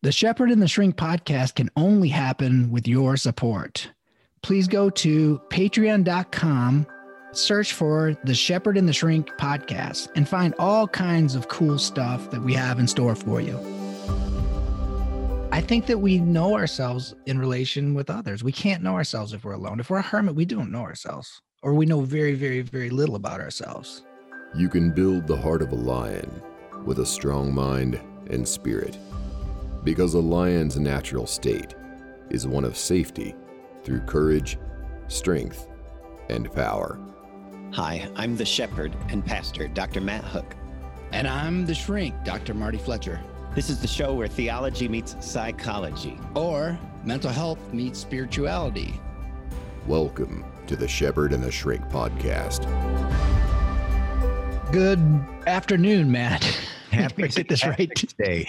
The Shepherd and the Shrink podcast can only happen with your support. Please go to patreon.com, search for the Shepherd and the Shrink podcast, and find all kinds of cool stuff that we have in store for you. I think that we know ourselves in relation with others. We can't know ourselves if we're alone. If we're a hermit, we don't know ourselves, or we know very, very, very little about ourselves. You can build the heart of a lion with a strong mind and spirit, because a lion's natural state is one of safety through courage, strength, and power. Hi, I'm the shepherd and pastor, Dr. Matt Hook. And I'm the shrink, Dr. Marty Fletcher. This is the show where theology meets psychology, or mental health meets spirituality. Welcome to the Shepherd and the Shrink podcast. Good afternoon, Matt. Happy Did I this right? Day.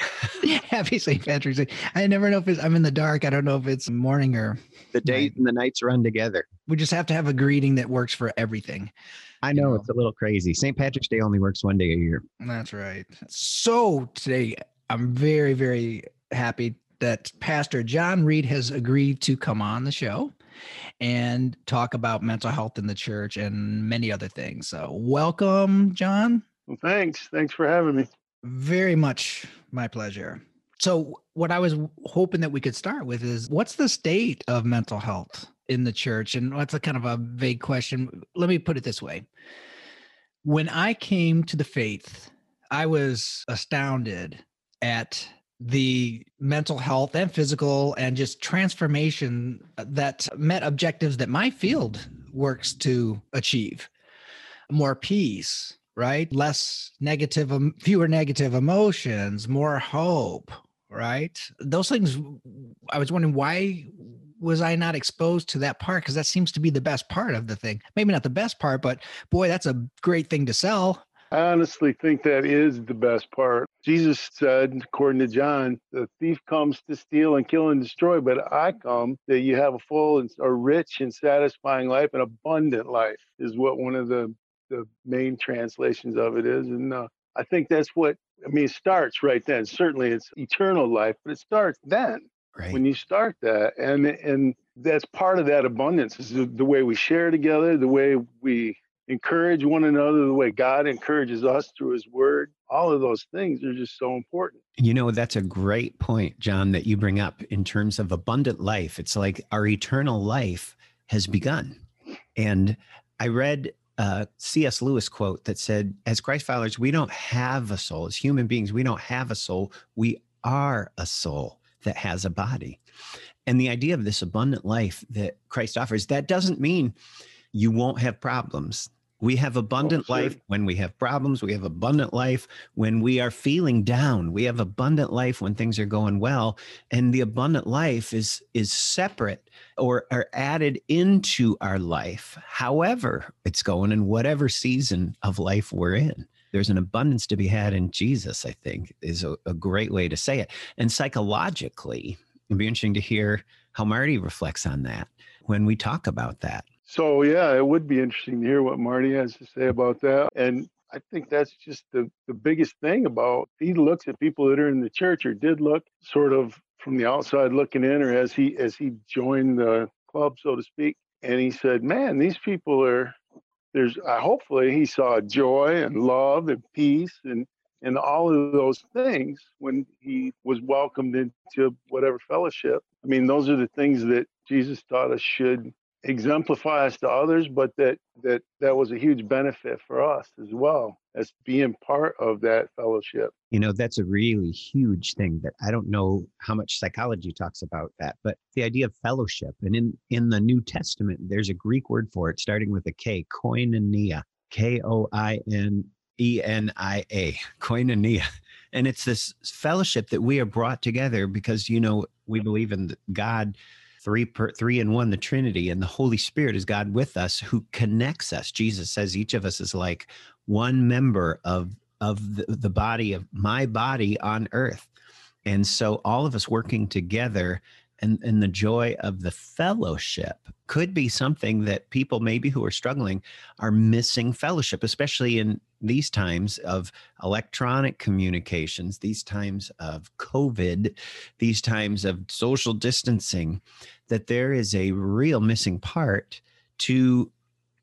Happy St. Patrick's Day. I never know if it's, I'm in the dark. I don't know if it's morning or The days and the nights run together. we just have to have a greeting that works for everything. I know it's a little crazy. St. Patrick's Day only works one day a year. That's right. So today, I'm very, very happy that Pastor John Reed has agreed to come on the show and talk about mental health in the church and many other things. So, welcome, John. Well, thanks. Thanks for having me. Very much my pleasure. So, what I was hoping that we could start with is what's the state of mental health in the church? And that's a kind of a vague question. Let me put it this way When I came to the faith, I was astounded at the mental health and physical and just transformation that met objectives that my field works to achieve more peace right? Less negative fewer negative emotions more hope right? Those things i was wondering why was i not exposed to that part? Because that seems to be the best part of the thing. Maybe not the best part but boy that's a great thing to sell. I honestly think that is the best part. Jesus said, according to John, the thief comes to steal and kill and destroy, but I come that you have a full and a rich and satisfying life, an abundant life, is what one of the the main translations of it is. And uh, I think that's what I mean. It starts right then. Certainly, it's eternal life, but it starts then right when you start that, and and that's part of that abundance is the, the way we share together, the way we encourage one another, the way God encourages us through His Word. All of those things are just so important. You know, that's a great point, John, that you bring up in terms of abundant life. It's like our eternal life has begun. And I read Uh, a C.S. Lewis quote that said, as Christ followers, we don't have a soul. As human beings, we don't have a soul. We are a soul that has a body. And the idea of this abundant life that Christ offers, that doesn't mean you won't have problems. We have abundant sure. life when we have problems. We have abundant life when we are feeling down. We have abundant life when things are going well. And the abundant life is is separate or are added into our life. However, it's going in whatever season of life we're in. There's an abundance to be had in Jesus, I think, is a, a great way to say it. And psychologically, it'd be interesting to hear how Marty reflects on that when we talk about that. So yeah, it would be interesting to hear what Marty has to say about that. And I think that's just the, the biggest thing about he looks at people that are in the church or did look sort of from the outside looking in or as he as he joined the club, so to speak. And he said, Man, these people are there's uh, hopefully he saw joy and love and peace and and all of those things when he was welcomed into whatever fellowship. I mean, those are the things that Jesus taught us should exemplify us to others, but that that that was a huge benefit for us as well as being part of that fellowship. You know, that's a really huge thing that I don't know how much psychology talks about that, but the idea of fellowship. And in in the New Testament, there's a Greek word for it starting with a K, koinonia, K O I N E N I A, koinonia. And it's this fellowship that we are brought together because, you know, we believe in God three per three in one the trinity and the holy spirit is god with us who connects us. Jesus says each of us is like one member of of the, the body of my body on earth. And so all of us working together and, and the joy of the fellowship could be something that people maybe who are struggling are missing fellowship, especially in these times of electronic communications, these times of COVID, these times of social distancing, that there is a real missing part to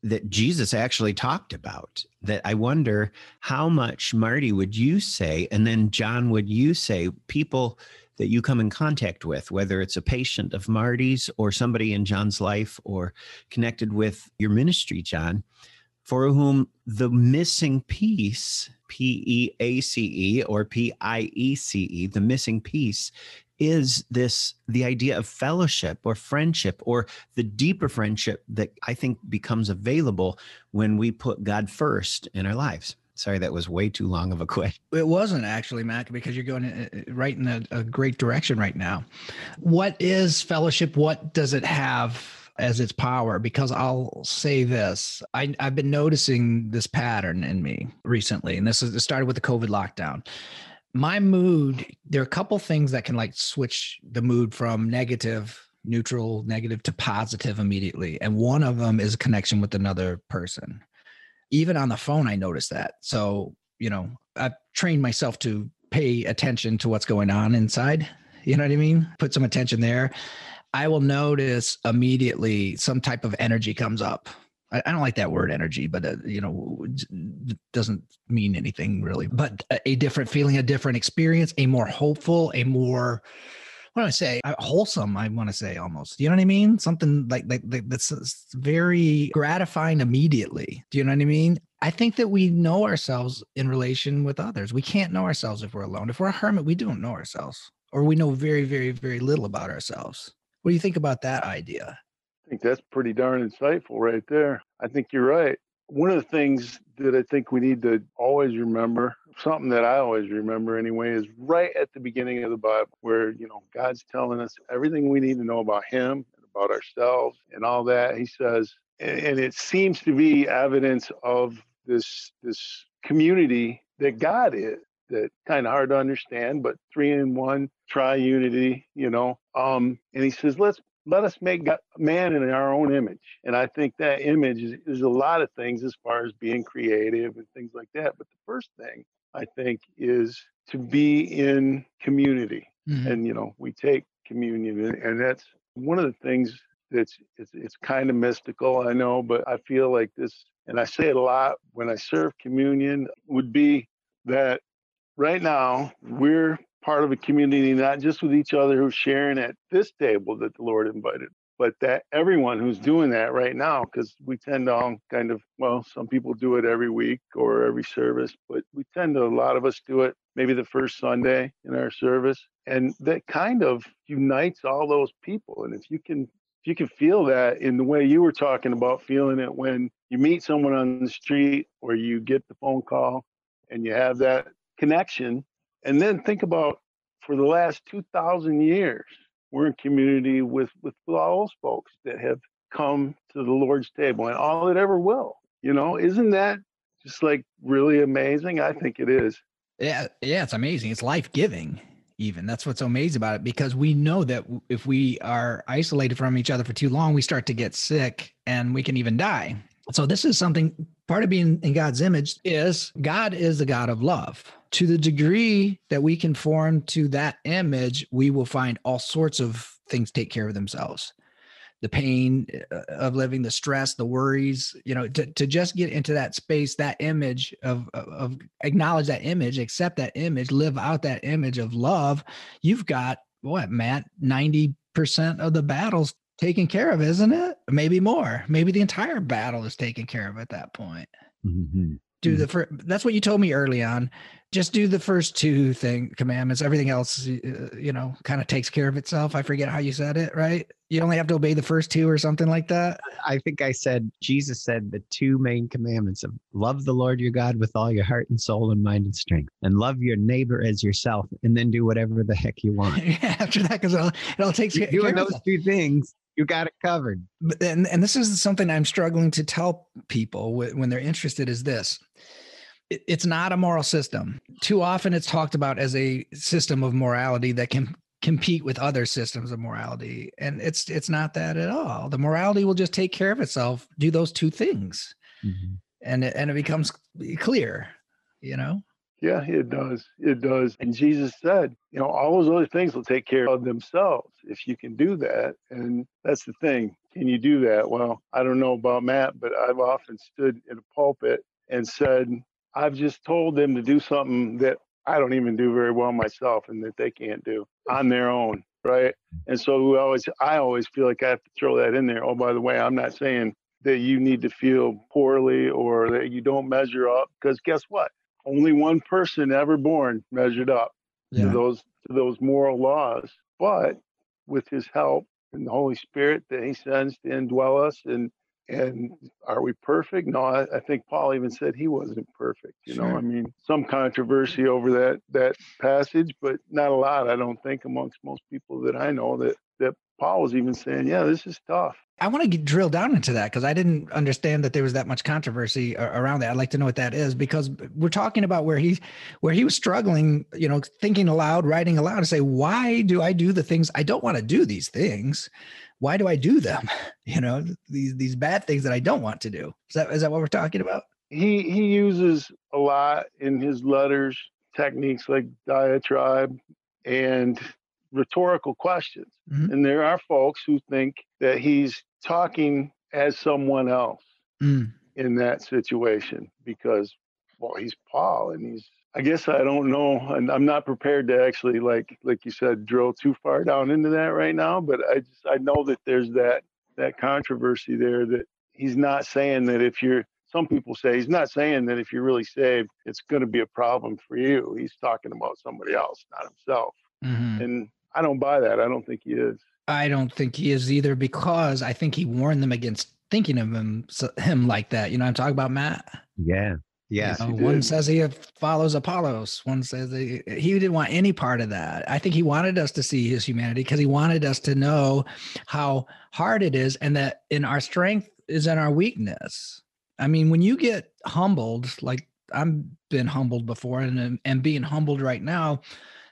that Jesus actually talked about. That I wonder how much, Marty, would you say, and then John, would you say, people that you come in contact with, whether it's a patient of Marty's or somebody in John's life or connected with your ministry, John, for whom the missing piece, P E A C E or P I E C E, the missing piece is this the idea of fellowship or friendship or the deeper friendship that I think becomes available when we put God first in our lives. Sorry, that was way too long of a question. It wasn't actually, Mac, because you're going uh, uh, right in a, a great direction right now. What is fellowship? What does it have? as its power because I'll say this. I, have been noticing this pattern in me recently, and this is it started with the COVID lockdown my mood there are a couple things that can like switch the mood from negative neutral negative to positive immediately and one of them is a connection with another person even on the phone i notice that. So you know i've trained myself to pay attention to what's going on inside you know what i mean? Put some attention there. I will notice immediately some type of energy comes up. I, I don't like that word energy, but uh, you know, doesn't mean anything really. But a, a different feeling, a different experience, a more hopeful, a more what do I say? wholesome. I want to say almost. Do you know what I mean? Something like, like, like that's very gratifying immediately. Do you know what I mean? I think that we know ourselves in relation with others. We can't know ourselves if we're alone. If we're a hermit, we don't know ourselves, or we know very, very, very little about ourselves. What do you think about that idea? I think that's pretty darn insightful right there. I think you're right. One of the things that I think we need to always remember, something that I always remember anyway, is right at the beginning of the Bible, where, you know, God's telling us everything we need to know about Him and about ourselves and all that. He says, and it seems to be evidence of this this community that God is that kind of hard to understand, but three in one, triunity, you know. Um, and he says, let's let us make God, man in our own image. And I think that image is, is, a lot of things as far as being creative and things like that. But the first thing I think is to be in community. Mm-hmm. And, you know, we take communion, and, and that's one of the things that's it's, it's kind of mystical, I know, but I feel like this, and I say it a lot when I serve communion, would be that right now we're part of a community, not just with each other who's sharing at this table that the Lord invited, but that everyone who's doing that right now, because we tend to all kind of, well, some people do it every week or every service, but we tend to, a lot of us do it maybe the first Sunday in our service. And that kind of unites all those people. And if you can, if you can feel that in the way you were talking about feeling it when you meet someone on the street or you get the phone call and you have that connection and then think about for the last 2,000 years, we're in community with, with all those folks that have come to the Lord's table and all it ever will. You know, isn't that just like really amazing? I think it is. Yeah, yeah, it's amazing. It's life giving. Even that's what's amazing about it because we know that if we are isolated from each other for too long, we start to get sick and we can even die. So this is something part of being in God's image is God is the God of love to the degree that we conform to that image, we will find all sorts of things take care of themselves. The pain uh, of living, the stress, the worries, you know, to, to just get into that space, that image of, of acknowledge that image, accept that image, live out that image of love. You've got what, Matt, 90% of the battles taken care of, isn't it? Maybe more. Maybe the entire battle is taken care of at that point. Mm-hmm do mm-hmm. the first that's what you told me early on just do the first two thing commandments everything else uh, you know kind of takes care of itself i forget how you said it right you only have to obey the first two or something like that i think i said jesus said the two main commandments of love the lord your god with all your heart and soul and mind and strength and love your neighbor as yourself and then do whatever the heck you want yeah after that because it all takes care of You're doing those two things you got it covered. And, and this is something I'm struggling to tell people when they're interested is this. It's not a moral system. Too often it's talked about as a system of morality that can compete with other systems of morality and it's it's not that at all the morality will just take care of itself do those two things mm-hmm. and it, and it becomes clear you know yeah it does it does and jesus said you know all those other things will take care of themselves if you can do that and that's the thing can you do that well i don't know about matt but i've often stood in a pulpit and said i've just told them to do something that I don't even do very well myself and that they can't do on their own. Right. And so we always, I always feel like I have to throw that in there. Oh, by the way, I'm not saying that you need to feel poorly or that you don't measure up because guess what? Only one person ever born measured up yeah. to those to those moral laws. But with his help and the Holy Spirit that he sends to indwell us and and are we perfect? No, I, I, think Paul even said he wasn't perfect. You sure. know, I mean, some controversy over that that passage, but not a lot. I don't think amongst most people that I know that that Paul was even saying, "Yeah, this is tough." I want to get, drill down into that because I didn't understand that there was that much controversy around that. I'd like to know what that is because we're talking about where he where he was struggling, you know, thinking aloud, writing aloud, to say, "Why do I do the things I don't want to do? These things." why do I do them? You know, these these bad things that I don't want to do. Is that is that what we're talking about? He he uses a lot in his letters techniques like diatribe and rhetorical questions. Mm-hmm. And there are folks who think that he's talking as someone else mm. in that situation because well he's Paul and he's I guess I don't know, and I'm not prepared to actually like like you said drill too far down into that right now. But I just I know that there's that that controversy there that he's not saying that if you're some people say he's not saying that if you're really saved, it's going to be a problem for you. He's talking about somebody else, not himself. Mm-hmm. And I don't buy that. I don't think he is. I don't think he is either because I think he warned them against thinking of him him like that. You know, I'm talking about Matt. Yeah. Yeah. You know, one says he follows Apollos. One says he, he didn't want any part of that. I think he wanted us to see his humanity because he wanted us to know how hard it is and that in our strength is in our weakness. I mean, when you get humbled, like I've been humbled before and, and being humbled right now,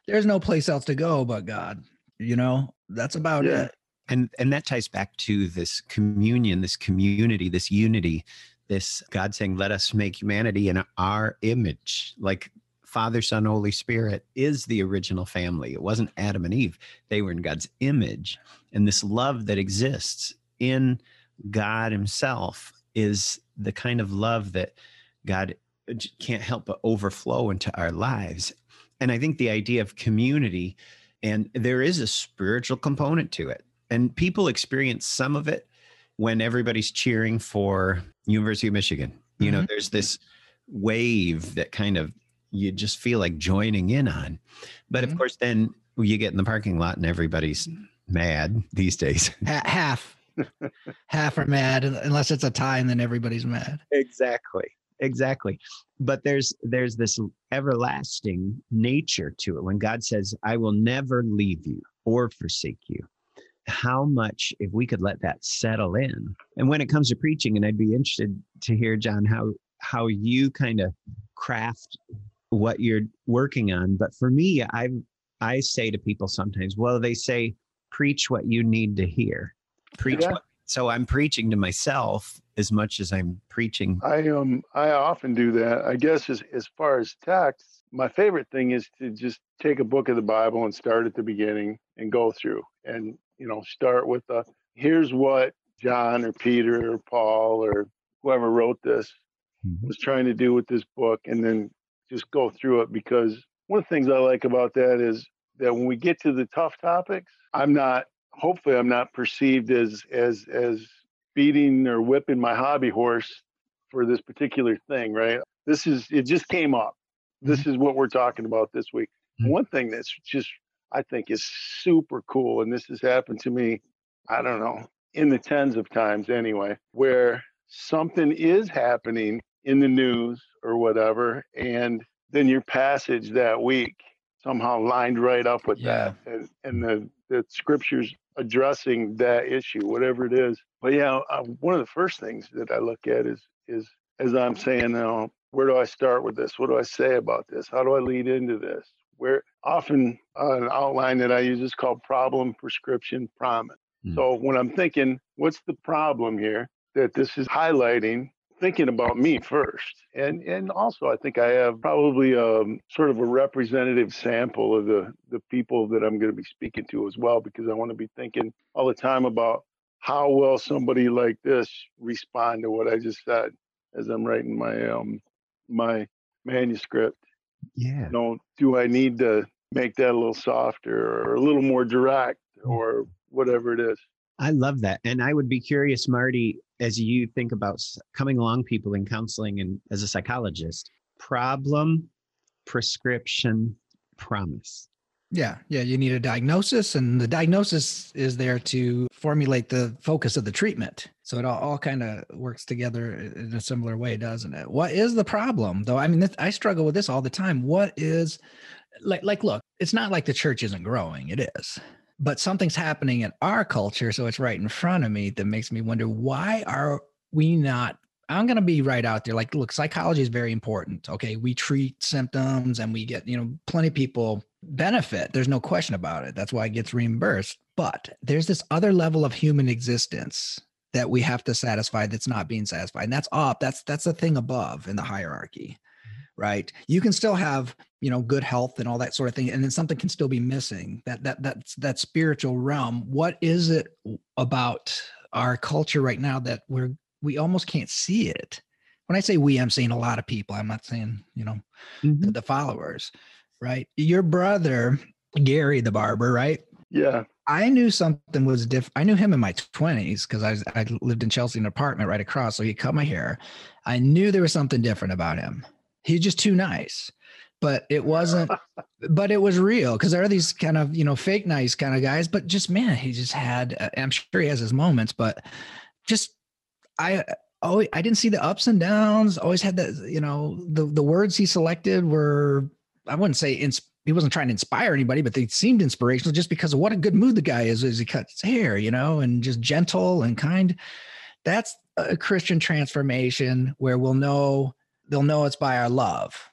there's no place else to go but God. You know, that's about yeah. it. And and that ties back to this communion, this community, this unity this God saying, let us make humanity in our image. Like Father, Son, Holy Spirit is the original family. It wasn't Adam and Eve, they were in God's image. And this love that exists in God Himself is the kind of love that God uh, can't help but overflow into our lives. And I think the idea of community, and there is a spiritual component to it. And people experience some of it when everybody's cheering for University of Michigan. You mm-hmm. know, there's this wave that kind of you just feel like joining in on. But mm-hmm. of course, then you get in the parking lot and everybody's mad these days. Half, half are mad unless it's a tie, and then everybody's mad. Exactly, exactly. But there's there's this everlasting nature to it when God says, "I will never leave you or forsake you." how much if we could let that settle in and when it comes to preaching and i'd be interested to hear john how how you kind of craft what you're working on but for me i i say to people sometimes well they say preach what you need to hear preach yeah. what, so i'm preaching to myself as much as i'm preaching i um i often do that i guess as, as far as text my favorite thing is to just take a book of the bible and start at the beginning and go through and you know, start with the here's what John or Peter or Paul or whoever wrote this mm-hmm. was trying to do with this book and then just go through it because one of the things I like about that is that when we get to the tough topics, I'm not hopefully I'm not perceived as as as beating or whipping my hobby horse for this particular thing, right? This is it just came up. This mm-hmm. is what we're talking about this week. Mm-hmm. One thing that's just I think is super cool. And this has happened to me, I don't know, in the tens of times anyway, where something is happening in the news or whatever. And then your passage that week somehow lined right up with yeah. that. And, and the, the scriptures addressing that issue, whatever it is. But yeah, uh, one of the first things that I look at is, is as I'm saying now, where do I start with this? What do I say about this? How do I lead into this? where often uh, an outline that I use is called problem, prescription, promise. Mm. So when I'm thinking, what's the problem here that this is highlighting? Thinking about me first, and and also I think I have probably um, sort of a representative sample of the the people that I'm going to be speaking to as well, because I want to be thinking all the time about how will somebody like this respond to what I just said as I'm writing my um my manuscript. Yeah. You know, do I need to make that a little softer or a little more direct mm. or whatever it is? I love that. And I would be curious, Marty, as you think about coming along people in counseling and as a psychologist, problem, prescription, promise. Yeah, yeah, you need a diagnosis, and the diagnosis is there to formulate the focus of the treatment. So it all, all kind of works together in a similar way, doesn't it? What is the problem, though? I mean, this, I struggle with this all the time. What is like, like, look, it's not like the church isn't growing; it is, but something's happening in our culture, so it's right in front of me that makes me wonder why are we not I'm going to be right out there. Like, look, psychology is very important. Okay. We treat symptoms and we get, you know, plenty of people benefit. There's no question about it. That's why it gets reimbursed. But there's this other level of human existence that we have to satisfy that's not being satisfied. And that's up. That's that's the thing above in the hierarchy. Right. You can still have, you know, good health and all that sort of thing. And then something can still be missing. That that that's that spiritual realm. What is it about our culture right now that we're we almost can't see it? When I say we, I'm saying a lot of people. I'm not saying, you know, mm-hmm. the, the followers right? Your brother, Gary the barber, right? Yeah. I knew something was different. I knew him in my 20s because I, I lived in Chelsea in an apartment right across. So he cut my hair. I knew there was something different about him. He's just too nice. But it wasn't, but it was real because there are these kind of, you know, fake nice kind of guys. But just, man, he just had, uh, I'm sure he has his moments, but just, I, oh, I didn't see the ups and downs. Always had that, you know, the, the words he selected were I wouldn't say ins- he wasn't trying to inspire anybody, but they seemed inspirational just because of what a good mood the guy is as he cuts his hair, you know, and just gentle and kind. That's a Christian transformation where we'll know they'll know it's by our love,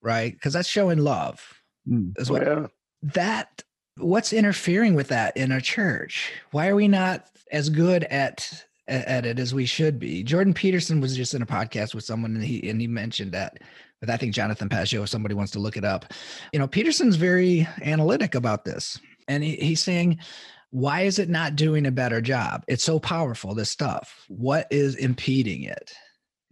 right? Because that's showing love. Mm. As well. Oh, yeah. That what's interfering with that in our church? Why are we not as good at at it as we should be? Jordan Peterson was just in a podcast with someone and he and he mentioned that but I think Jonathan Pageau, if somebody wants to look it up, you know, Peterson's very analytic about this. And he, he's saying, why is it not doing a better job? It's so powerful, this stuff. What is impeding it?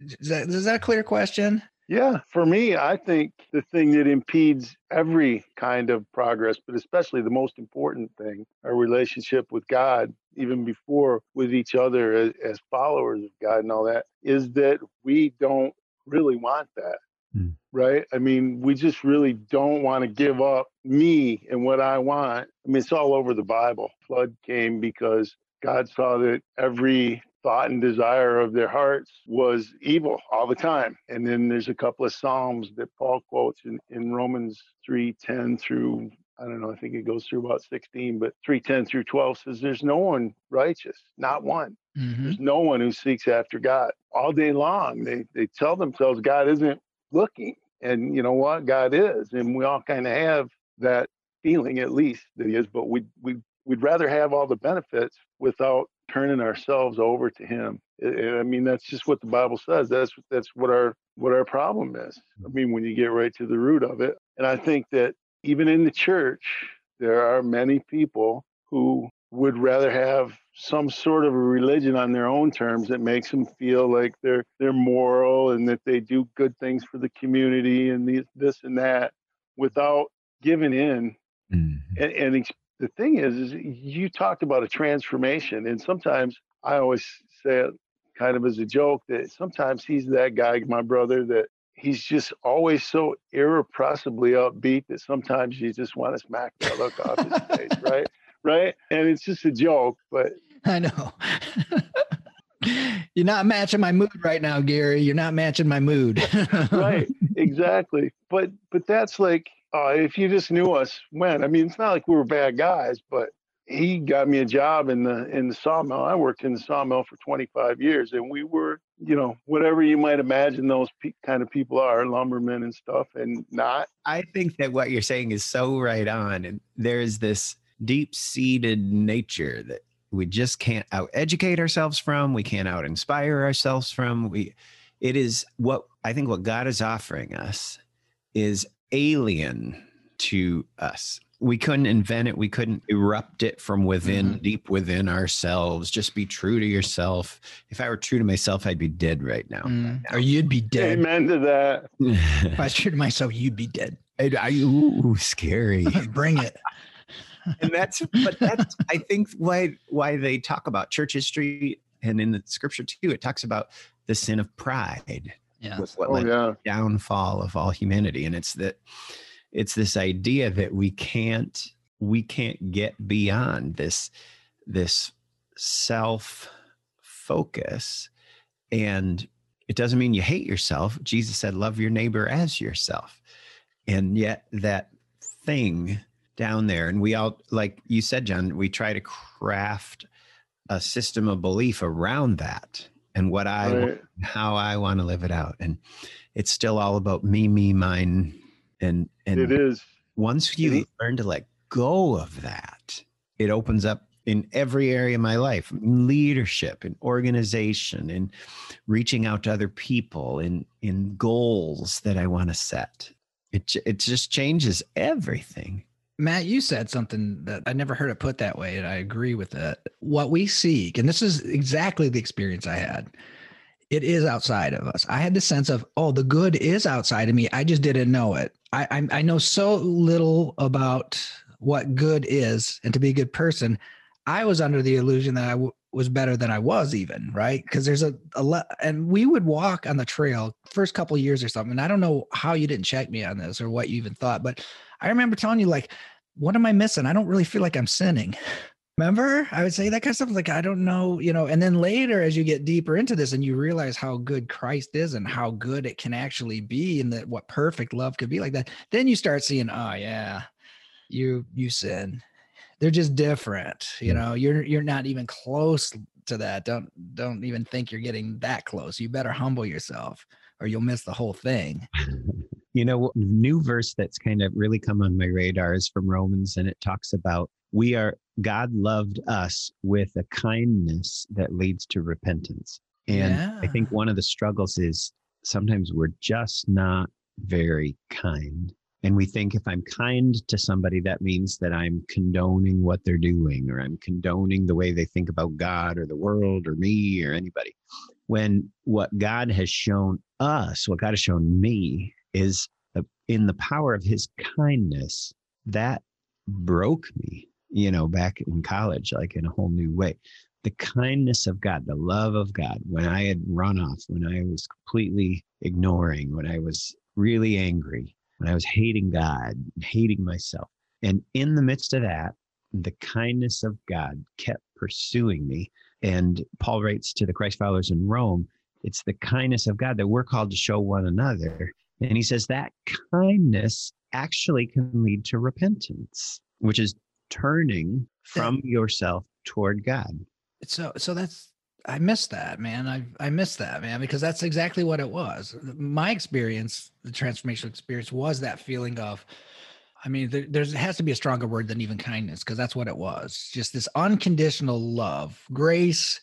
Is that, is that a clear question? Yeah, for me, I think the thing that impedes every kind of progress, but especially the most important thing, our relationship with God, even before with each other as, as followers of God and all that, is that we don't really want that. Mm. Right. I mean, we just really don't want to give up me and what I want. I mean, it's all over the Bible. Flood came because God saw that every thought and desire of their hearts was evil all the time. And then there's a couple of Psalms that Paul quotes in, in Romans 3 10 through I don't know, I think it goes through about 16, but 310 through 12 says there's no one righteous, not one. Mm-hmm. There's no one who seeks after God. All day long, they, they tell themselves God isn't looking. And you know what? God is. And we all kind of have that feeling at least that he is, but we we we'd rather have all the benefits without turning ourselves over to him. Eh, eh, I mean, that's just what the Bible says. That's that's what our what our problem is. I mm-hmm. mean, when you get right to the root of it. And I think that even in the church, there are many people who would rather have some sort of a religion on their own terms that makes them feel like they're they're moral and that they do good things for the community and these, this and that without giving in mm-hmm. and, and the thing is is you talked about a transformation and sometimes i always say it kind of as a joke that sometimes he's that guy my brother that he's just always so irrepressibly upbeat that sometimes you just want to smack the look off his face right right? And it's just a joke, but I know. You're not matching my mood right now, Gary. You're not matching my mood. right, exactly. But but that's like uh, if you just knew us when. I mean, it's not like we were bad guys, but he got me a job in the in the sawmill. I worked in the sawmill for 25 years, and we were, you know, whatever you might imagine those pe- kind of people are, lumbermen and stuff, and not. I think that what you're saying is so right on, and there's this deep-seated nature that we just can't out educate ourselves from. We can't out inspire ourselves from. We, it is what I think what God is offering us is alien to us. We couldn't invent it. We couldn't erupt it from within mm-hmm. deep within ourselves. Just be true to yourself. If i were true to myself i'd be dead right now, mm. or you'd be dead. amen to that. if i was true to myself you'd be dead. I, I, ooh scary. Bring it. And that's but that's i think why why they talk about church history and in the scripture too it talks about the sin of pride yeah. what oh, yeah. downfall of all humanity and it's that it's this idea that we can't we can't get beyond this this self focus and it doesn't mean you hate yourself. Jesus said love your neighbor as yourself. And yet that thing down there and we all like you said john we try to craft a system of belief around that and what i right. how i want to live it out. And it's still all about me me mine and and it is. once you learn to let go of that it opens up in every area of my life in leadership and organization and reaching out to other people in in goals that i want to set. It it just changes everything Matt, you said something that I never heard it put that way, and I agree with it. What we seek, and this is exactly the experience I had, it is outside of us. I had the sense of, oh, the good is outside of me. I just didn't know it. I, I, I know so little about what good is, and to be a good person, I was under the illusion that I w- was better than I was even, right? Because there's a, a le- and we would walk on the trail first couple years or something. And I don't know how you didn't check me on this or what you even thought, but I remember telling you like, what am I missing? I don't really feel like I'm sinning. Remember, I would say that kind of stuff. Like, I don't know, you know, and then later, as you get deeper into this and you realize how good Christ is and how good it can actually be and that what perfect love could be like that, then you start seeing, oh, yeah, you, you sin. They're just different. You mm. know, you're, you're not even close to that. Don't, don't even think you're getting that close. You better humble yourself or you'll miss the whole thing. You know, new verse that's kind of really come on my radar is from Romans, and it talks about we are God loved us with a kindness that leads to repentance. And yeah. I think one of the struggles is sometimes we're just not very kind. And we think if I'm kind to somebody, that means that I'm condoning what they're doing, or I'm condoning the way they think about God or the world or me or anybody. When what God has shown us, what God has shown me, is uh, in the power of his kindness, that broke me you know, back in college, like in a whole new way. The kindness of God, the love of God, when I had run off, when I was completely ignoring, when I was really angry, when I was hating God, hating myself. And in the midst of that, the kindness of God kept pursuing me. And Paul writes to the Christ followers in Rome, it's the kindness of God that we're called to show one another. And he says that kindness actually can lead to repentance, which is turning from yourself toward God. So, so that's I miss that, man. I I miss that, man, because that's exactly what it was. My experience, the transformational experience, was that feeling of. I mean, there there's, has to be a stronger word than even kindness, because that's what it was. Just this unconditional love, grace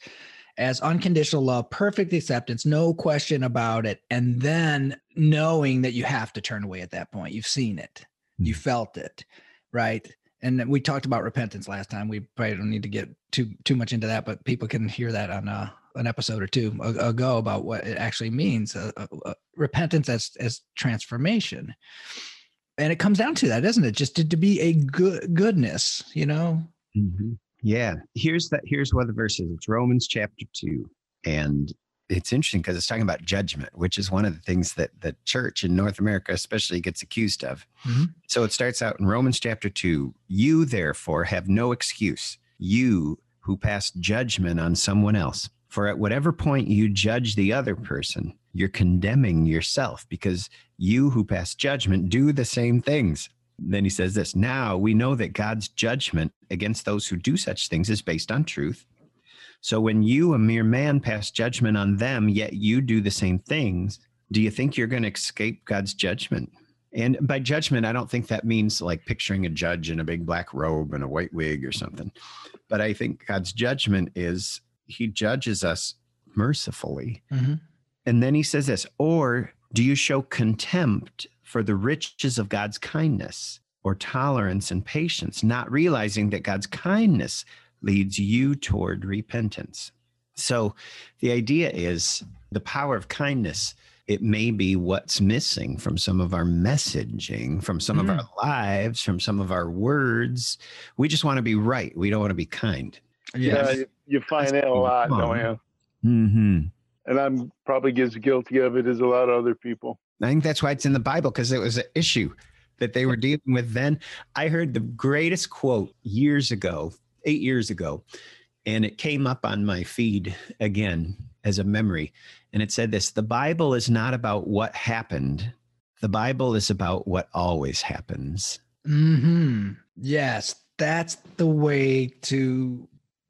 as unconditional love, perfect acceptance, no question about it. And then knowing that you have to turn away at that point. You've seen it, you hmm. felt it, right? and we talked about repentance last time. We probably don't need to get too too much into that, but people can hear that on uh, an episode or two ago about what it actually means. Uh, uh, uh, repentance as as transformation, and it comes down to that, doesn't it? Just to, to be a good goodness, you know. Mm-hmm. Yeah. Here's that. Here's what the verse is. It's Romans chapter two, and it's interesting because it's talking about judgment, which is one of the things that the church in North America especially gets accused of. Mm-hmm. So it starts out in Romans chapter 2 You therefore have no excuse, you who pass judgment on someone else. For at whatever point you judge the other person, you're condemning yourself because you who pass judgment do the same things. Then he says this Now we know that God's judgment against those who do such things is based on truth. So when you, a mere man, pass judgment on them, yet you do the same things, do you think you're going to escape God's judgment? And by judgment, I don't think that means like picturing a judge in a big black robe and a white wig or something. But I think God's judgment is he judges us mercifully. Mm-hmm. And then he says this, or do you show contempt for the riches of God's kindness or tolerance and patience, not realizing that God's kindness leads you toward repentance? So the idea is the power of kindness it may be what's missing from some of our messaging, from some mm. of our lives, from some of our words. We just want to be right. We don't want to be kind. Yeah, you, you find that a lot, don't you? Mm-hmm. And I'm probably as guilty of it as a lot of other people. I think that's why it's in the Bible because it was an issue that they were dealing with then. I heard the greatest quote years ago, eight years ago, and it came up on my feed again as a memory. And it said this The Bible is not about what happened, the Bible is about what always happens. Hmm. Yes, that's the way to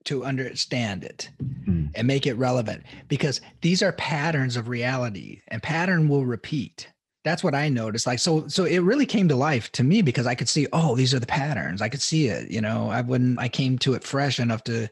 to understand it mm. and make it relevant because these are patterns of reality and pattern will repeat that's what i noticed like so so it really came to life to me because i could see oh these are the patterns i could see it you know i when i came to it fresh enough to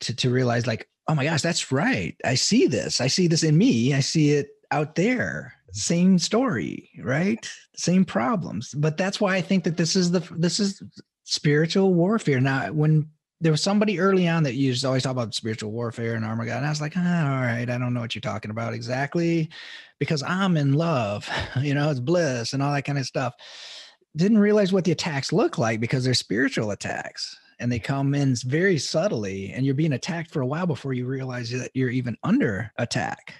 to to realize like oh my gosh, that's right. I see this. I see this in me. I see it out there. Same story, right? Same problems. But that's why I think that this is the this is spiritual warfare. Now, when there was somebody early on that used to always talk about spiritual warfare and and I was like, oh, all right, I don't know what you're talking about exactly, because I'm in love. You know, it's bliss and all that kind of stuff. Didn't realize what the attacks look like because they're spiritual attacks and they come in very subtly and you're being attacked for a while before you realize that you're even under attack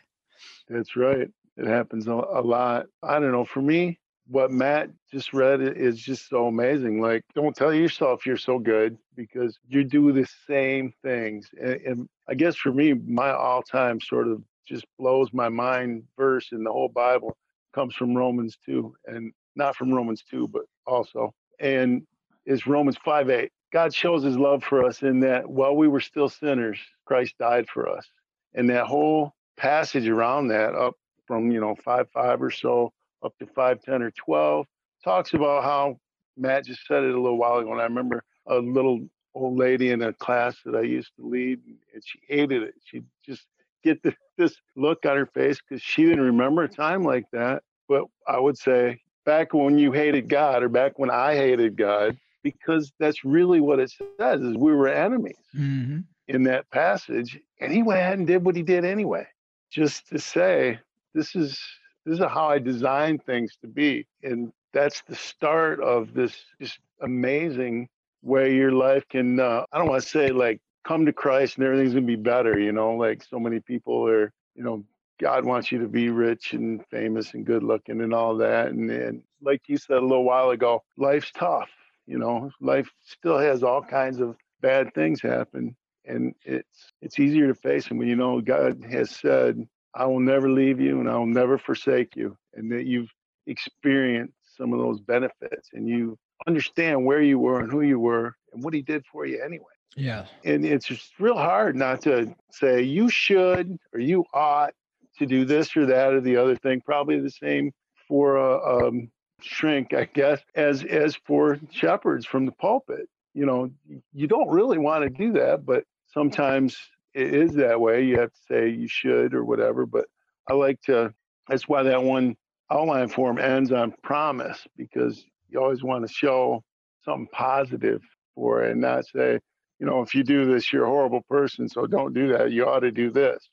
that's right it happens a lot i don't know for me what matt just read is just so amazing like don't tell yourself you're so good because you do the same things and, and i guess for me my all-time sort of just blows my mind verse in the whole bible comes from romans 2 and not from romans 2 but also and is romans 5 8 God shows his love for us in that while we were still sinners, Christ died for us. And that whole passage around that, up from, you know, 5 5 or so up to 5 10 or 12, talks about how Matt just said it a little while ago. And I remember a little old lady in a class that I used to lead, and she hated it. She'd just get the, this look on her face because she didn't remember a time like that. But I would say, back when you hated God, or back when I hated God, because that's really what it says is we were enemies mm-hmm. in that passage and he went ahead and did what he did anyway just to say this is this is how i design things to be and that's the start of this just amazing way your life can uh, i don't want to say like come to christ and everything's going to be better you know like so many people are you know god wants you to be rich and famous and good looking and all that and, and like you said a little while ago life's tough you know, life still has all kinds of bad things happen, and it's it's easier to face them when you know God has said, "I will never leave you and I will never forsake you," and that you've experienced some of those benefits and you understand where you were and who you were and what He did for you anyway. Yeah, and it's just real hard not to say you should or you ought to do this or that or the other thing. Probably the same for a, um, shrink, I guess, as as for shepherds from the pulpit. You know, you don't really want to do that, but sometimes it is that way. You have to say you should or whatever. But I like to. That's why that one outline form ends on promise because you always want to show something positive for it and not say, you know, if you do this, you're a horrible person. So don't do that. You ought to do this.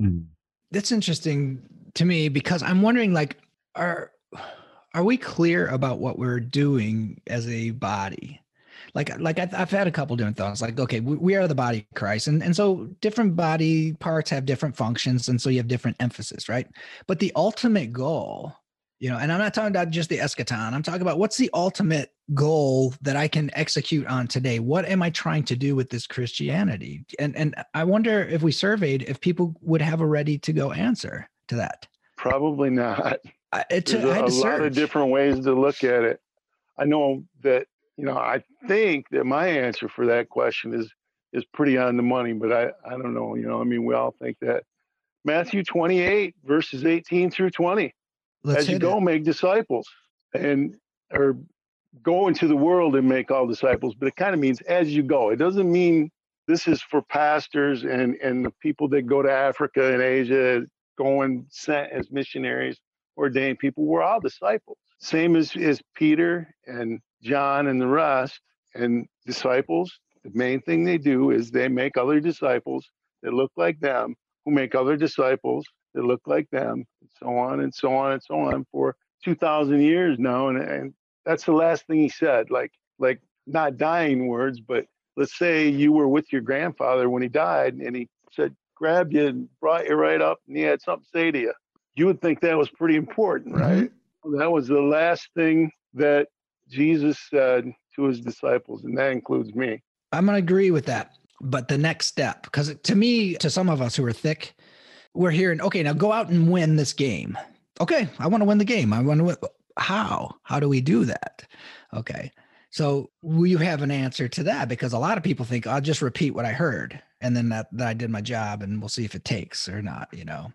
Mm. That's interesting to me because I'm wondering, like, are are we clear about what we're doing as a body? Like, like I've had a couple different thoughts. Like, okay, we we, are the body of Christ, and and so different body parts have different functions, and so you have different emphasis, right? But the ultimate goal, you know, and I'm not talking about just the eschaton. I'm talking about what's the ultimate goal that I can execute on today. What am I trying to do with this Christianity? And and I wonder if we surveyed if people would have a ready to go answer to that. Probably not. I, it, There's a, a lot of different ways to look at it. I know that, you know, I think that my answer for that question is is pretty on the money, but I, I don't know, you know, I mean, we all think that. Matthew 28, verses 18 through 20. Let's As you go, it. make disciples and or go into the world and make all disciples, but it kind of means as you go. It doesn't mean this is for pastors and, and the people that go to Africa and Asia going sent as missionaries, ordained people. We're all disciples. Same as, as Peter and John and the rest. And disciples, the main thing they do is they make other disciples that look like them, who make other disciples that look like them, and so on and so on and so on for 2,000 years now. And, and that's the last thing he said, like, like not dying words, but let's say you were with your grandfather when he died and he said, grabbed you and brought you right up and he had something to say to you. You would think that was pretty important, right? Mm-hmm. That was the last thing that Jesus said to his disciples, and that includes me. I'm going to agree with that. But the next step, because to me, to some of us who are thick, we're hearing, okay, now go out and win this game. Okay, I want to win the game. I want to win. How? How do we do that? Okay. So you have an answer to that because a lot of people think I'll just repeat what I heard and then that, that I did my job and we'll see if it takes or not, you know,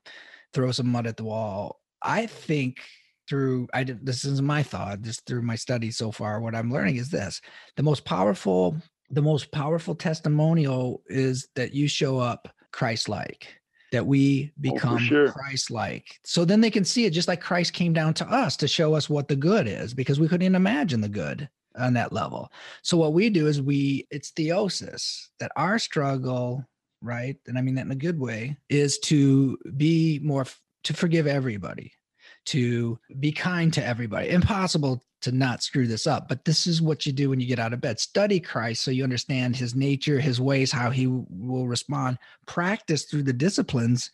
throw some mud at the wall. I think through I this is my thought, just through my study so far, what I'm learning is this the most powerful, the most powerful testimonial is that you show up Christ-like, that we oh, become sure. Christ-like. So then they can see it just like Christ came down to us to show us what the good is, because we couldn't imagine the good on that level. So what we do is we it's theosis that our struggle, right? And I mean that in a good way, is to be more to forgive everybody, to be kind to everybody. Impossible to not screw this up, but this is what you do when you get out of bed. Study Christ so you understand his nature, his ways, how he will respond. Practice through the disciplines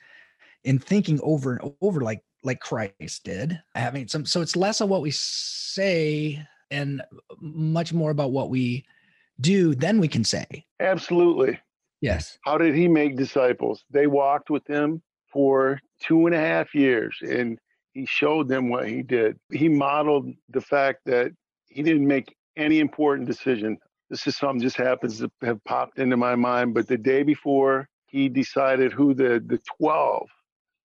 in thinking over and over like like Christ did. Having some so it's less of what we say and much more about what we do than we can say. Absolutely. Yes. How did he make disciples? They walked with him for two and a half years and he showed them what he did. He modeled the fact that he didn't make any important decision. This is something just happens to have popped into my mind. But the day before he decided who the, the 12,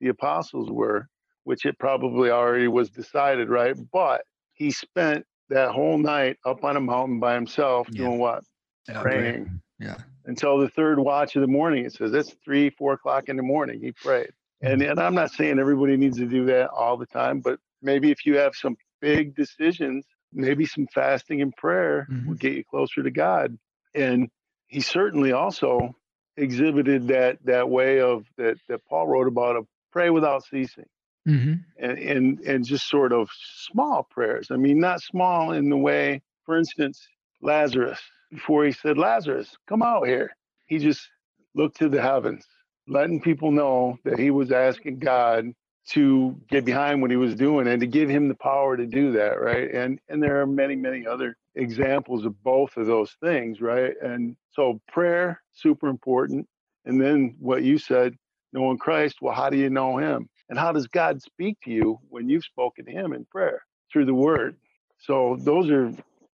the apostles were, which it probably already was decided, right? But he spent that whole night up on a mountain by himself Yeah. doing what? Yeah, Praying. Yeah. until the third watch of the morning. It says it's three, four o'clock in the morning. He prayed. And and I'm not saying everybody needs to do that all the time, but maybe if you have some big decisions, maybe some fasting and prayer will Mhm. get you closer to God. And he certainly also exhibited that that way of that that Paul wrote about of pray without ceasing hmm and and and just sort of small prayers. I mean, not small in the way, for instance, Lazarus. Before he said, "Lazarus, come out here," he just looked to the heavens, letting people know that he was asking God to get behind what he was doing and to give him the power to do that, right? And and there are many many other examples of both of those things, right? And so prayer super important, and then what you said, knowing Christ. Well, how do you know Him? And how does God speak to you when you've spoken to Him in prayer through the Word? So those are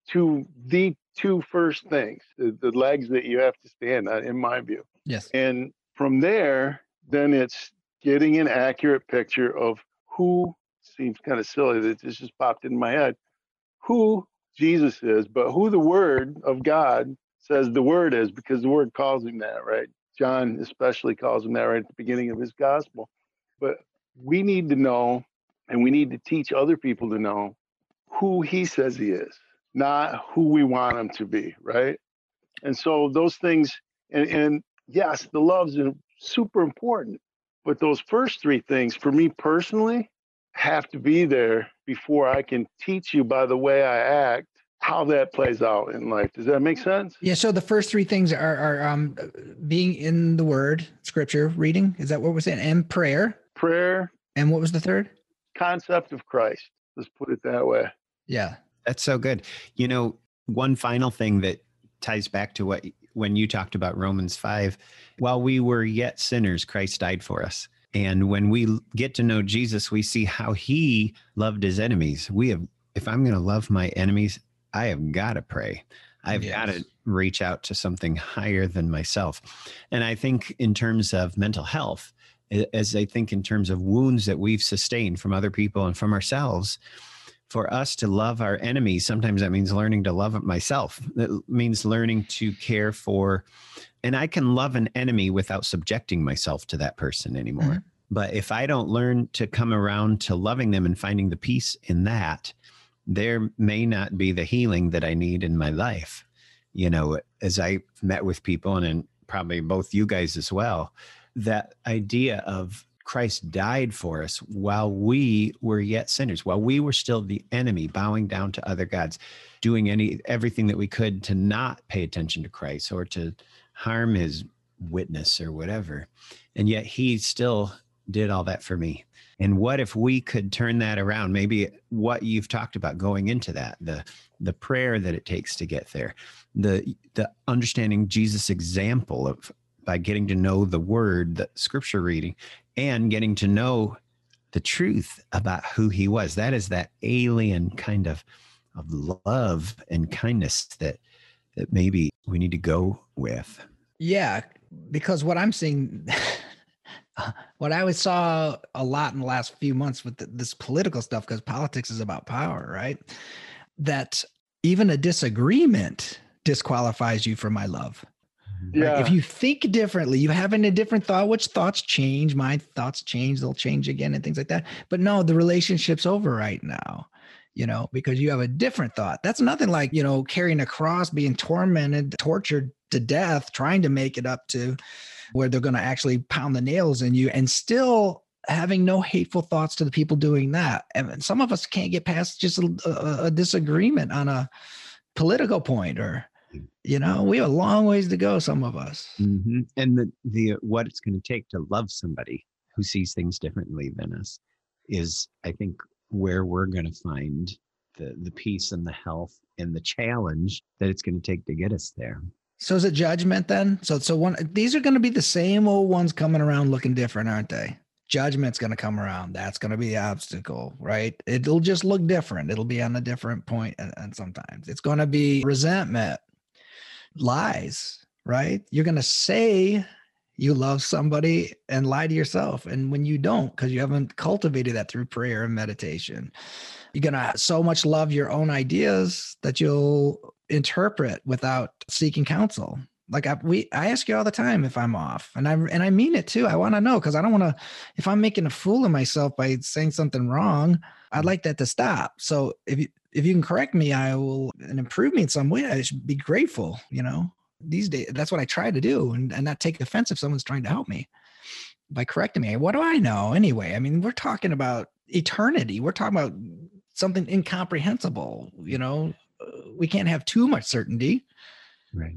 two the two first things, the, the legs that you have to stand on, in my view. Yes. And from there, then it's getting an accurate picture of who seems kind of silly that this just popped in my head, who Jesus is, but who the Word of God says the Word is, because the Word calls him that, right? John especially calls him that right at the beginning of his gospel. But we need to know, and we need to teach other people to know who he says he is, not who we want him to be, right? And so those things, and, and yes, the loves super important, but those first three things for me personally have to be there before I can teach you by the way I act how that plays out in life. Does that make sense? Yeah. So the first three things are, are um, being in the word, scripture, reading. Is that what we're saying? And prayer. Prayer, And what was the third? concept of Christ. Let's put it that way. Yeah. That's so good. You know, one final thing that ties back to what when you talked about Romans 5, while we were yet sinners, Christ died for us. And when we get to know Jesus, we see how he loved his enemies. We have if I'm going to love my enemies, I have got to pray. I've yes. got to reach out to something higher than myself. And I think, in terms of mental health, as I think in terms of wounds that we've sustained from other people and from ourselves, for us to love our enemies, sometimes that means learning to love myself. That means learning to care for, and I can love an enemy without subjecting myself to that person anymore. Mm-hmm. But if I don't learn to come around to loving them and finding the peace in that, there may not be the healing that I need in my life. You know, as I met with people and, and probably both you guys as well, that idea of Christ died for us while we were yet sinners, while we were still the enemy, bowing down to other gods, doing any everything that we could to not pay attention to Christ or to harm his witness or whatever. And yet he still did all that for me. And what if we could turn that around? Maybe what you've talked about going into that, the the prayer that it takes to get there, the the understanding Jesus' example of by getting to know the word, the scripture reading, and getting to know the truth about who he was. That is that alien kind of of love and kindness that that maybe we need to go with. Yeah, because what I'm seeing uh, what I saw a lot in the last few months with the, this political stuff, because politics is about power, right? That even a disagreement disqualifies you from my love. Yeah. Right? If you think differently, you having a different thought, which thoughts change, my thoughts change, they'll change again and things like that. But no, the relationship's over right now, you know, because you have a different thought. That's nothing like, you know, carrying a cross, being tormented, tortured to death, trying to make it up to where they're going to actually pound the nails in you and still having no hateful thoughts to the people doing that. And some of us can't get past just a, a, a disagreement on a political point or you know we have a long ways to go some of us mm-hmm. and the the what it's going to take to love somebody who sees things differently than us is i think where we're going to find the the peace and the health and the challenge that it's going to take to get us there so is it judgment then? So so one these are going to be the same old ones coming around looking different, aren't they? Judgment's going to come around. That's going to be the obstacle, right? It'll just look different. It'll be on a different point, and, and sometimes it's going to be resentment, lies, right? You're going to say you love somebody and lie to yourself, and when you don't, because you haven't cultivated that through prayer and meditation, you're going to so much love your own ideas that you'll interpret without seeking counsel. Like I, we, I ask you all the time if I'm off, and I and I mean it too. I want to know because I don't want to. If I'm making a fool of myself by saying something wrong, I'd mm. like that to stop. So if you if you can correct me, I will and improve me in some way. I should be grateful. You know, these days that's what I try to do, and and not take offense if someone's trying to help me by correcting me. What do I know anyway? I mean, we're talking about eternity. We're talking about something incomprehensible. You know, uh, we can't have too much certainty. Right.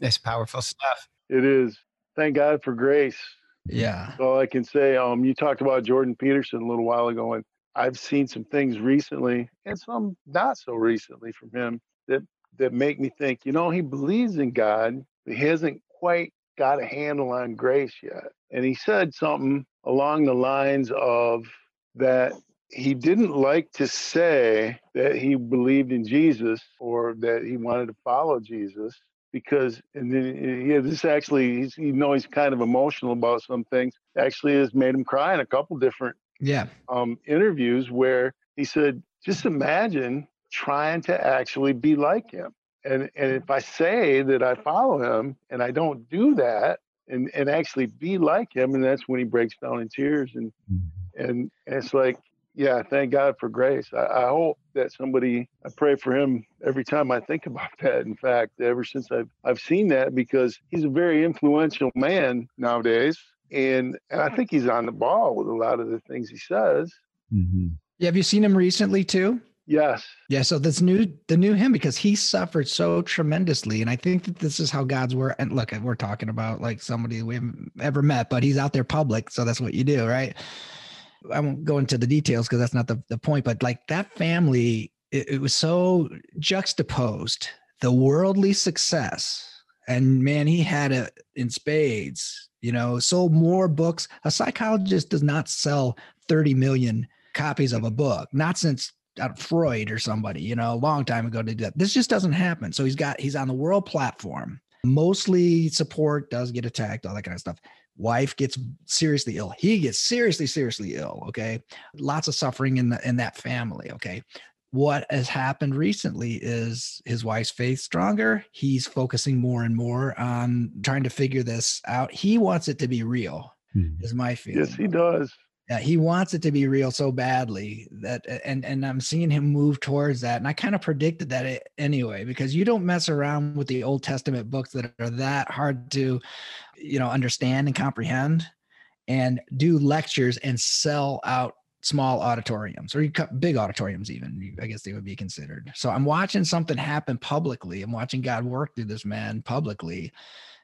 That's powerful stuff. It is. Thank God for grace. Yeah. That's all I can say. Um, you talked about Jordan Peterson a little while ago, and I've seen some things recently and some not so recently from him that that make me think, you know, he believes in God, but he hasn't quite got a handle on grace yet. And he said something along the lines of that he didn't like to say that he believed in Jesus or that he wanted to follow Jesus because and then yeah this actually he's you know he's kind of emotional about some things actually has made him cry in a couple different yeah um interviews where he said just imagine trying to actually be like him and and if i say that i follow him and i don't do that and and actually be like him and that's when he breaks down in tears and mm-hmm. and, and it's like yeah, thank God for grace. I, I, hope that somebody, I pray for him every time I think about that. In fact, ever since I've, I've seen that, because he's a very influential man nowadays. And, and I think he's on the ball with a lot of the things he says. Mm-hmm. Yeah, have you seen him recently too? Yes. Yeah. So this new, the new him, because he suffered so tremendously. And I think that this is how God's work. And look, we're talking about like somebody we haven't ever met, but he's out there public. So that's what you do. Right. I won't go into the details because that's not the, the point, but like that family, it, it was so juxtaposed the worldly success. And man, he had it in spades, you know, sold more books. A psychologist does not sell 30 million copies of a book, not since uh, Freud or somebody, you know, a long time ago to do that. This just doesn't happen. So he's got he's on the world platform. Mostly support does get attacked, all that kind of stuff. Wife gets seriously ill. He gets seriously, seriously ill. Okay, lots of suffering in the in that family. Okay, what has happened recently is his wife's faith stronger. He's focusing more and more on trying to figure this out. He wants it to be real, mm-hmm. is my feeling. Yes, he does. Yeah, he wants it to be real so badly that and and I'm seeing him move towards that. And I kind of predicted that anyway, because you don't mess around with the Old Testament books that are that hard to, you know, understand and comprehend and do lectures and sell out small auditoriums or you cut big auditoriums even i guess they would be considered so i'm watching something happen publicly i'm watching god work through this man publicly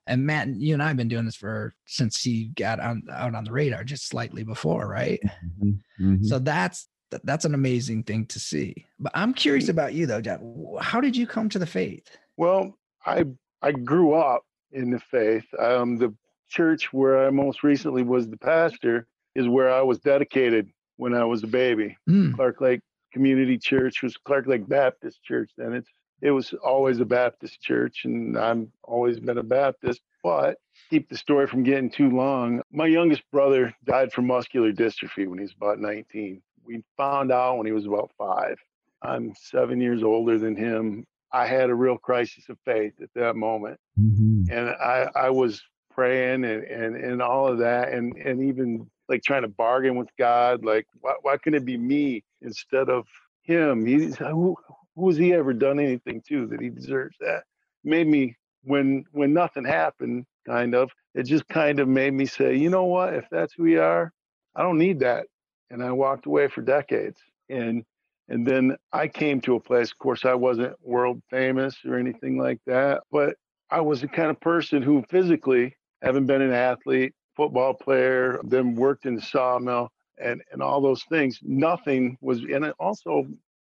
and matt you and i have been doing this for since he got on out on the radar just slightly before right mm-hmm. Mm-hmm. so that's that's an amazing thing to see but i'm curious about you though John. how did you come to the faith well i i grew up in the faith um the church where i most recently was the pastor is where i was dedicated when I was a baby. Mm. Clark Lake Community Church was Clark Lake Baptist Church then. It's it was always a Baptist church, and I've always been a Baptist. But keep the story from getting too long. My youngest brother died from muscular dystrophy when he was about 19. We found out when he was about five. I'm seven years older than him. I had a real crisis of faith at that moment. Mm-hmm. And I, I was praying and, and, and all of that and, and even like trying to bargain with God. Like, why, why can it be me instead of him? He's who, who has he ever done anything to that he deserves that? Made me when when nothing happened, kind of. It just kind of made me say, you know what? If that's who we are, I don't need that. And I walked away for decades. And and then I came to a place. Of course, I wasn't world famous or anything like that, but I was the kind of person who physically, having been an athlete, football player, then worked in the sawmill and, and all those things. Nothing was, and also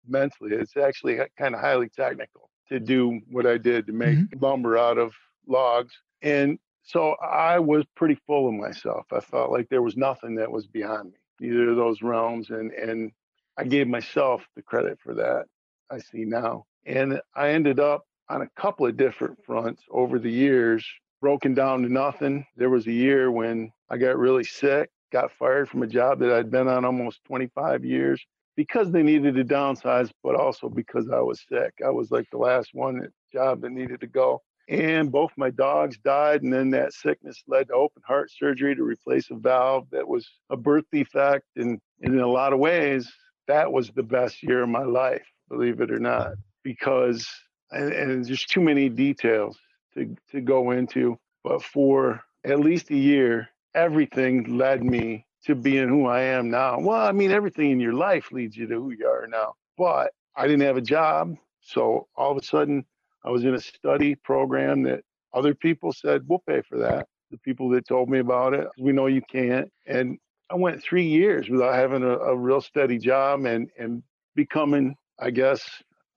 mentally, it's actually kind of highly technical to do what I did to make mm-hmm. lumber out of logs. And so I was pretty full of myself. I felt like there was nothing that was beyond me, either of those realms. And, and I gave myself the credit for that. I see now. And I ended up on a couple of different fronts over the years broken down to nothing. There was a year when I got really sick, got fired from a job that I'd been on almost 25 years because they needed to downsize, but also because I was sick. I was like the last one job that needed to go. And both my dogs died, and then that sickness led to open heart surgery to replace a valve that was a birth defect. And, and in a lot of ways, that was the best year of my life, believe it or not, because and, and there's too many details to, to go into. But for at least a year, everything led me to being who I am now. Well, I mean, everything in your life leads you to who you are now. But I didn't have a job. So all of a sudden, I was in a study program that other people said, we'll pay for that. The people that told me about it, we know you can't. And I went three years without having a, a real steady job and, and becoming, I guess,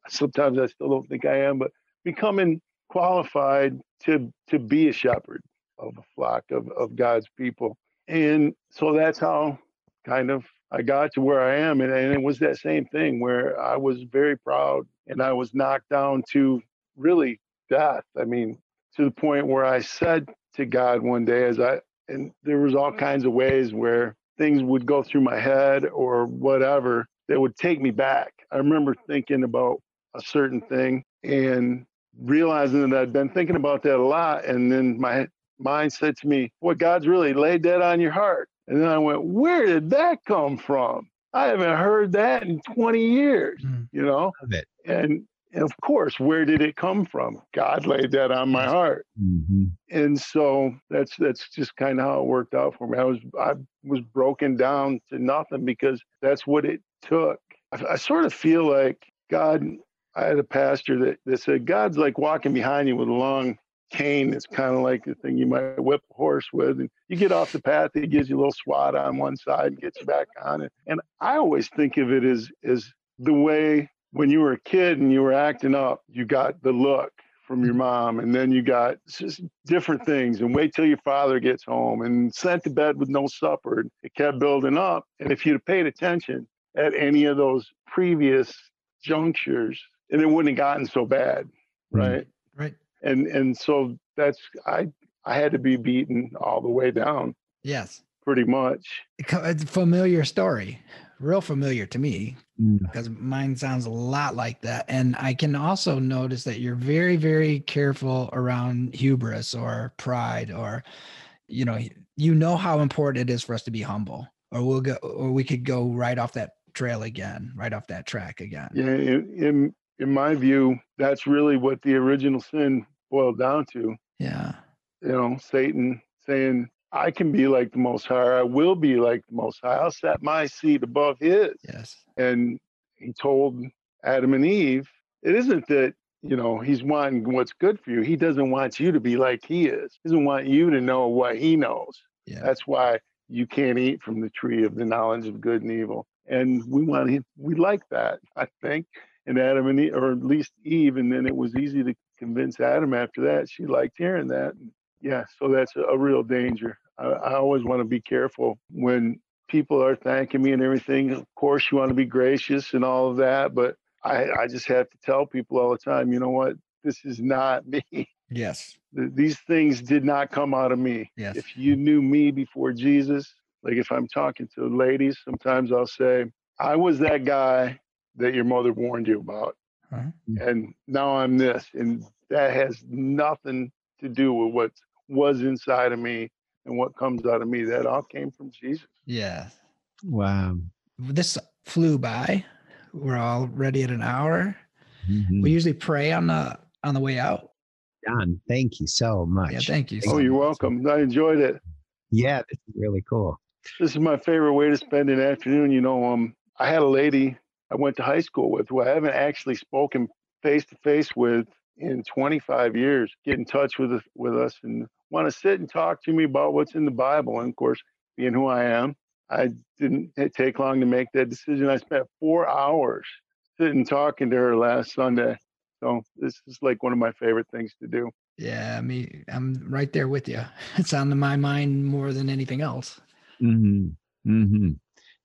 sometimes I still don't think I am, but becoming qualified to to be a shepherd of a flock of, of God's people. And so that's how kind of I got to where I am. And, and it was that same thing where I was very proud and I was knocked down to really death. I mean, to the point where I said to God one day as I and there was all kinds of ways where things would go through my head or whatever that would take me back. I remember thinking about a certain thing and realizing that I'd been thinking about that a lot. And then my mind said to me, Boy, God's really laid that on your heart. And then I went, Where did that come from? I haven't heard that in 20 years, mm. you know? And, and of course, where did it come from? God laid that on my heart. Mm-hmm. And so that's that's just kind of how it worked out for me. I was I was broken down to nothing because that's what it took. I, I sort of feel like God I had a pastor that, that said, God's like walking behind you with a long cane. It's kind of like the thing you might whip a horse with. And you get off the path, he gives you a little swat on one side and gets you back on it. And I always think of it as, as the way when you were a kid and you were acting up, you got the look from your mm-hmm. mom and then you got just different things and wait till your father gets home and sent to bed with no supper. And it kept building up. And if you'd have paid attention, at any of those previous junctures, and it wouldn't have gotten so bad, right? Right. And and so that's I I had to be beaten all the way down, Yes. pretty much. It's a familiar story, real familiar to me Mm. because mine sounds a lot like that. And I can also notice that you're very, very careful around hubris or pride, or you know, you know how important it is for us to be humble, or we'll go, or we could go right off that trail again, right off that track again. Yeah, in in, in my view, that's really what the original sin boiled down to. Yeah. you know, Satan saying, I can be like the Most High, I will be like the Most High, I'll set my seat above his. Yes. And he told Adam and Eve, it isn't that, you know, he's wanting what's good for you. He doesn't want you to be like he is. He doesn't want you to know what he knows. Yeah. That's why you can't eat from the tree of the knowledge of good and evil. And we want him, we like that, I think. And Adam and Eve, or at least Eve, and then it was easy to convince Adam after that. She liked hearing that. Yeah, so that's a, real danger. I, I always want to be careful when people are thanking me and everything. Of course, you want to be gracious and all of that, but I, I just have to tell people all the time, you know what? This is not me. Yes. These things did not come out of me. Yes. If you knew me before Jesus, like if I'm talking to ladies, sometimes I'll say, I was that guy that your mother warned you about. Uh-huh. And now I'm this. And that has nothing to do with what was inside of me and what comes out of me. That all came from Jesus. Yeah. Wow. This flew by. We're already at an hour. Mhm. We usually pray on the on the way out. John, thank you so much. Yeah, thank you. so Oh, you're much. welcome. I enjoyed it. Yeah, this is really cool. This is my favorite way to spend an afternoon. You know, um, I had a lady I went to high school with who I haven't actually spoken face to face with in 25 years. Get in touch with us, with us and want to sit and talk to me about what's in the Bible. And of course, being who I am, I didn't take long to make that decision. I spent four hours sitting talking to her last Sunday. So this is like one of my favorite things to do. Yeah, me, I'm right there with you. It's on my mind more than anything else. hmm hmm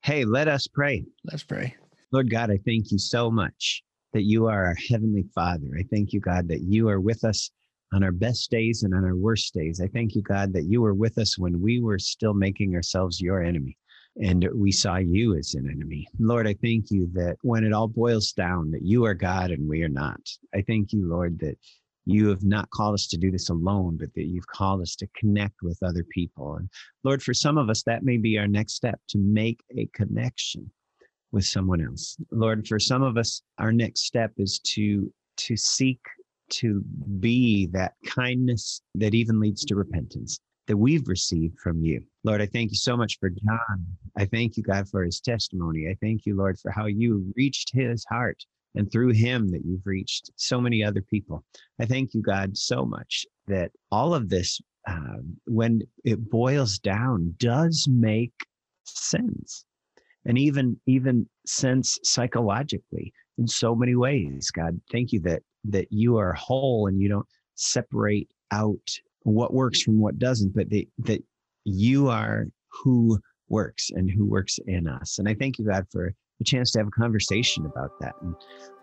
Hey, let us pray. Let's pray. Lord God, I thank you so much that you are our Heavenly Father. I thank you, God, that you are with us on our best days and on our worst days. I thank you, God, that you were with us when we were still making ourselves your enemy and we saw you as an enemy. Lord, I thank you that when it all boils down, that you are God and we are not. I thank you, Lord, that you have not called us to do this alone, but that you've called us to connect with other people. And Lord, for some of us, that may be our next step to make a connection with someone else. Lord, for some of us, our next step is to to seek to be that kindness that even leads to repentance that we've received from you. Lord, I thank you so much for John. I thank you, God, for his testimony. I thank you, Lord, for how you reached his heart and through him that you've reached so many other people. I thank you, God, so much that all of this, um, when it boils down, does make sense and even even sense psychologically in so many ways god. Thank you that that you are whole and you don't separate out what works from what doesn't but that that you are who works and who works in us. And i thank you god for the chance to have a conversation about that. And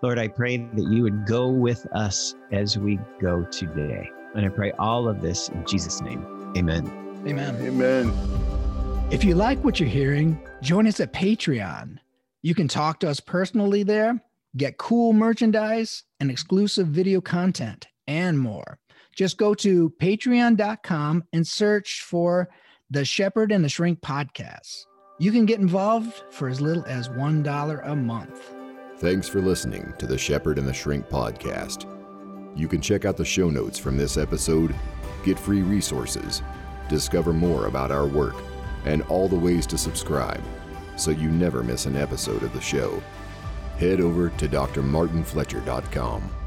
lord i pray that you would go with us as we go today. And i pray all of this in jesus name. Amen. Amen. Amen. If you like what you're hearing, join us at Patreon. You can talk to us personally there, get cool merchandise and exclusive video content, and more. Just go to patreon.com and search for the Shepherd and the Shrink podcast. You can get involved for as little as $1 a month. Thanks for listening to the Shepherd and the Shrink podcast. You can check out the show notes from this episode, get free resources, discover more about our work, and all the ways to subscribe so you never miss an episode of the show. Head over to drmartinfletcher.com.